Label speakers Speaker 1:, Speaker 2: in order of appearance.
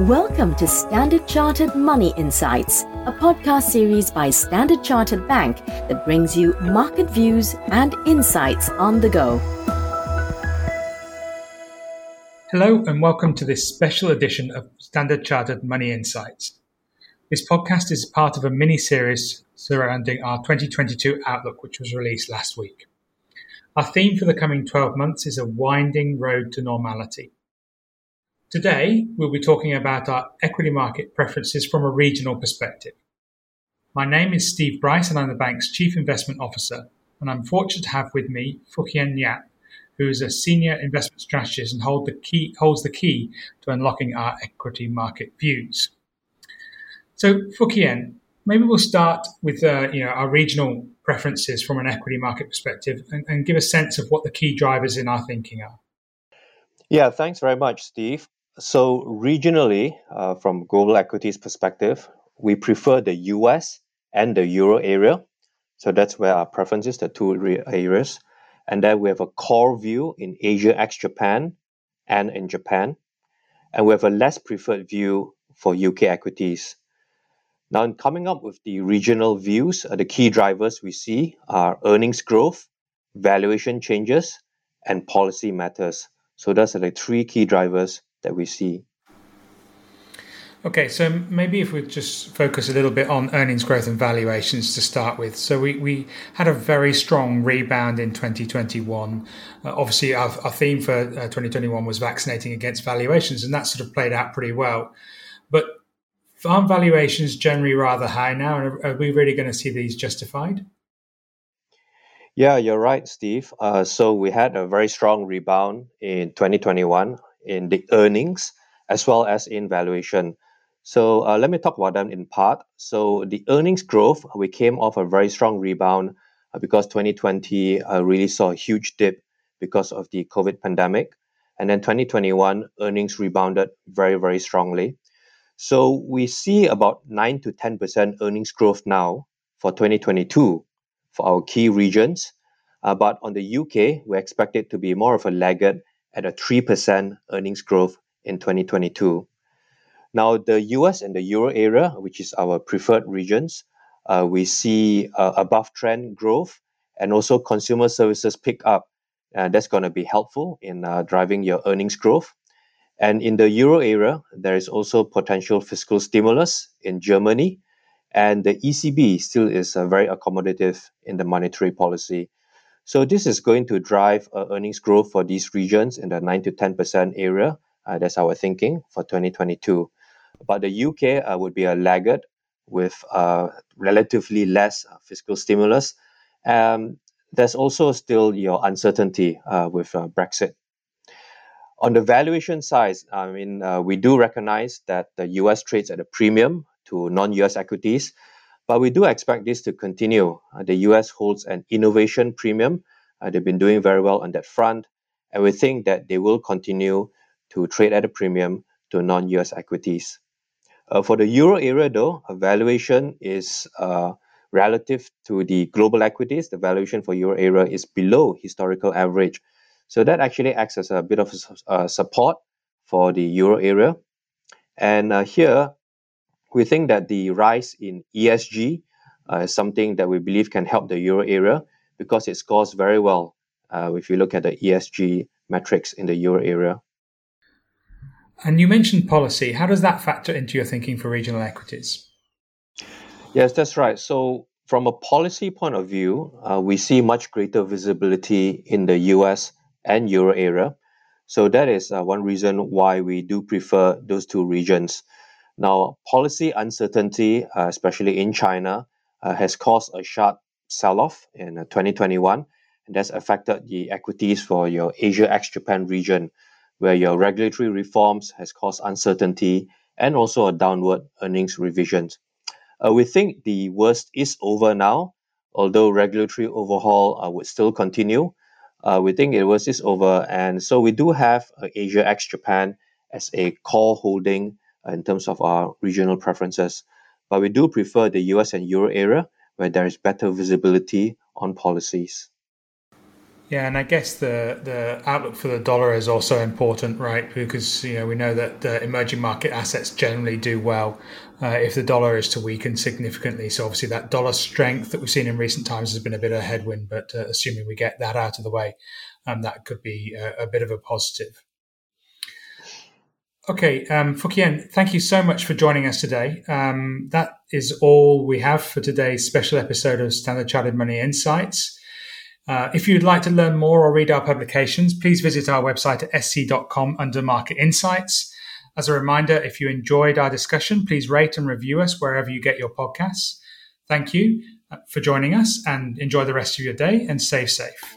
Speaker 1: Welcome to Standard Chartered Money Insights, a podcast series by Standard Chartered Bank that brings you market views and insights on the go.
Speaker 2: Hello, and welcome to this special edition of Standard Chartered Money Insights. This podcast is part of a mini series surrounding our 2022 outlook, which was released last week. Our theme for the coming 12 months is a winding road to normality. Today, we'll be talking about our equity market preferences from a regional perspective. My name is Steve Brice and I'm the bank's Chief Investment Officer, and I'm fortunate to have with me Fook Hien Yap, who is a senior investment strategist and hold the key, holds the key to unlocking our equity market views. So, Fook Hien, maybe we'll start with uh, you know our regional preferences from an equity market perspective and, and give a sense of what the key drivers in our thinking are.
Speaker 3: Yeah, thanks very much, Steve. So regionally, uh, from global equities perspective, we prefer the US and the Euro area. So that's where our preference is, the two areas. And then we have a core view in Asia ex Japan and in Japan. And we have a less preferred view for UK equities. Now, in coming up with the regional views, uh, the key drivers we see are earnings growth, valuation changes, and policy matters. So those are the three key drivers that we see.
Speaker 2: Okay, so maybe if we just focus a little bit on earnings growth and valuations to start with. So we, we had a very strong rebound in 2021. Uh, obviously, our, our, theme for uh, 2021 was vaccinating against valuations, and that sort of played out pretty well. But farm valuations generally rather high now, and are, are we really going to see these justified?
Speaker 3: Yeah, you're right, Steve. Uh, so we had a very strong rebound in 2021 in the earnings as well as in valuation. So uh, let me talk about them in part. So the earnings growth, we came off a very strong rebound uh, because 2020 uh, really saw a huge dip because of the COVID pandemic. And then 2021 earnings rebounded very, very strongly. So we see about 9 to 10% earnings growth now for 2022 for our key regions. Uh, but on the UK, we expect it to be more of a laggard at a 3% earnings growth in 2022. Now, the US and the Euro area, which is our preferred regions, uh, we see uh, above trend growth and also consumer services pick up. Uh, that's going to be helpful in uh, driving your earnings growth. And in the Euro area, there is also potential fiscal stimulus in Germany. And the ECB still is uh, very accommodative in the monetary policy. So this is going to drive uh, earnings growth for these regions in the 9 to 10% area. Uh, that's our thinking for 2022. But the UK uh, would be a laggard with uh, relatively less uh, fiscal stimulus. Um, there's also still your uncertainty uh, with Brexit. On the valuation side, I mean, we do recognize that the US trades at a premium to non-US equities. But we do expect this to continue. Uh, the US holds an innovation premium. Uh, they've been doing very well on that front. And we think that they will continue to trade at a premium to non US equities. Uh, for the euro area, though, valuation is uh, relative to the global equities. The valuation for euro area is below historical average. So that actually acts as a bit of uh, support for the euro area. And uh, here, we think that the rise in ESG uh, is something that we believe can help the euro area because it scores very well uh, if you look at the ESG metrics in the euro area.
Speaker 2: And you mentioned policy. How does that factor into your thinking for regional equities?
Speaker 3: Yes, that's right. So, from a policy point of view, uh, we see much greater visibility in the US and euro area. So, that is uh, one reason why we do prefer those two regions. Now, policy uncertainty, uh, especially in China, uh, has caused a sharp sell off in uh, 2021, and that's affected the equities for your Asia ex Japan region, where your regulatory reforms has caused uncertainty and also a downward earnings revision. Uh, we think the worst is over now, although regulatory overhaul uh, would still continue. Uh, we think the worst is over, and so we do have Asia ex Japan as a core holding in terms of our regional preferences. But we do prefer the US and Euro area where there is better visibility on policies.
Speaker 2: Yeah, and I guess the the outlook for the dollar is also important, right? Because you know we know that the emerging market assets generally do well uh, if the dollar is to weaken significantly. So obviously that dollar strength that we've seen in recent times has been a bit of a headwind, but uh, assuming we get that out of the way, um, that could be a, a bit of a positive. Okay, um, Fook Hien, thank you so much for joining us today. Um, that is all we have for today's special episode of Standard Chartered Money Insights. Uh, if you'd like to learn more or read our publications, please visit our website at sc.com under Market Insights. As a reminder, if you enjoyed our discussion, please rate and review us wherever you get your podcasts. Thank you uh, for joining us and enjoy the rest of your day and stay safe.